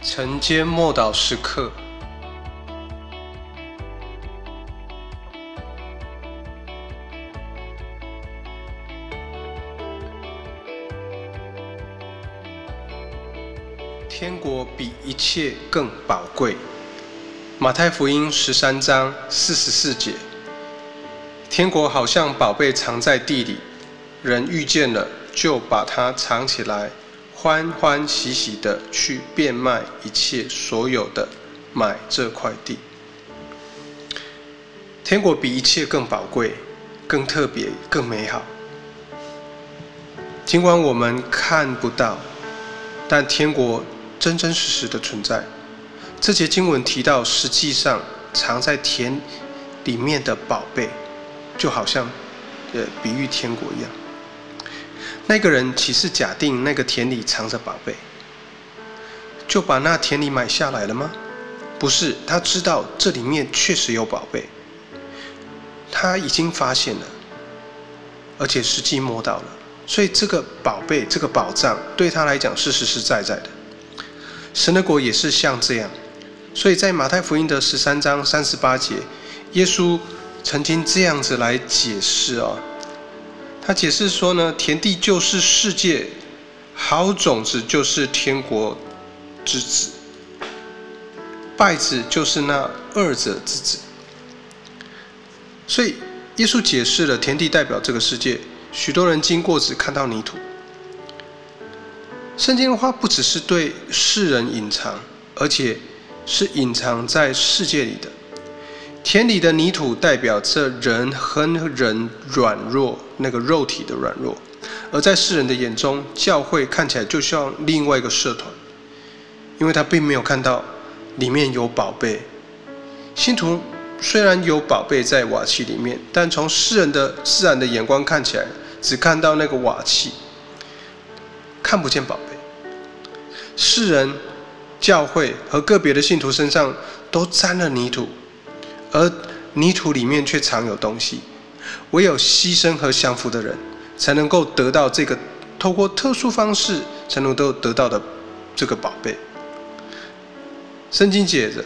晨间默祷时刻。天国比一切更宝贵。马太福音十三章四十四节：天国好像宝贝藏在地里，人遇见了就把它藏起来。欢欢喜喜的去变卖一切所有的，买这块地。天国比一切更宝贵、更特别、更美好。尽管我们看不到，但天国真真实实的存在。这节经文提到，实际上藏在田里面的宝贝，就好像呃比喻天国一样。那个人岂是假定那个田里藏着宝贝，就把那田里买下来了吗？不是，他知道这里面确实有宝贝，他已经发现了，而且实际摸到了，所以这个宝贝、这个宝藏对他来讲是实实在在的。神的国也是像这样，所以在马太福音的十三章三十八节，耶稣曾经这样子来解释哦。他解释说呢，田地就是世界，好种子就是天国之子，败子就是那二者之子。所以耶稣解释了田地代表这个世界，许多人经过只看到泥土。圣经的话不只是对世人隐藏，而且是隐藏在世界里的。田里的泥土代表着人和人软弱，那个肉体的软弱；而在世人的眼中，教会看起来就像另外一个社团，因为他并没有看到里面有宝贝。信徒虽然有宝贝在瓦器里面，但从世人的自然的眼光看起来，只看到那个瓦器，看不见宝贝。世人、教会和个别的信徒身上都沾了泥土。而泥土里面却藏有东西，唯有牺牲和降服的人，才能够得到这个透过特殊方式才能够得到的这个宝贝。圣经写着，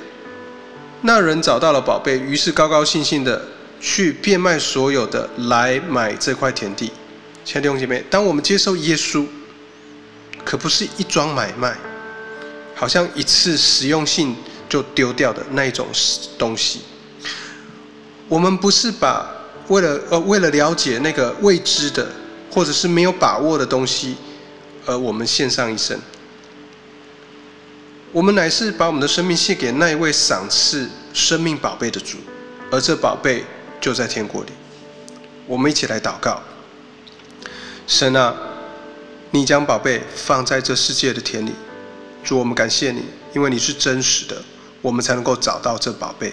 那人找到了宝贝，于是高高兴兴的去变卖所有的来买这块田地。亲爱的弟兄姐妹，当我们接受耶稣，可不是一桩买卖，好像一次实用性就丢掉的那一种东西。我们不是把为了呃为了了解那个未知的或者是没有把握的东西，而我们献上一生。我们乃是把我们的生命献给那一位赏赐生命宝贝的主，而这宝贝就在天国里。我们一起来祷告：神啊，你将宝贝放在这世界的田里，主，我们感谢你，因为你是真实的，我们才能够找到这宝贝。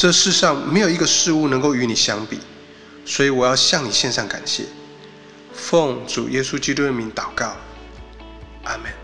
这世上没有一个事物能够与你相比，所以我要向你献上感谢。奉主耶稣基督的名祷告，阿门。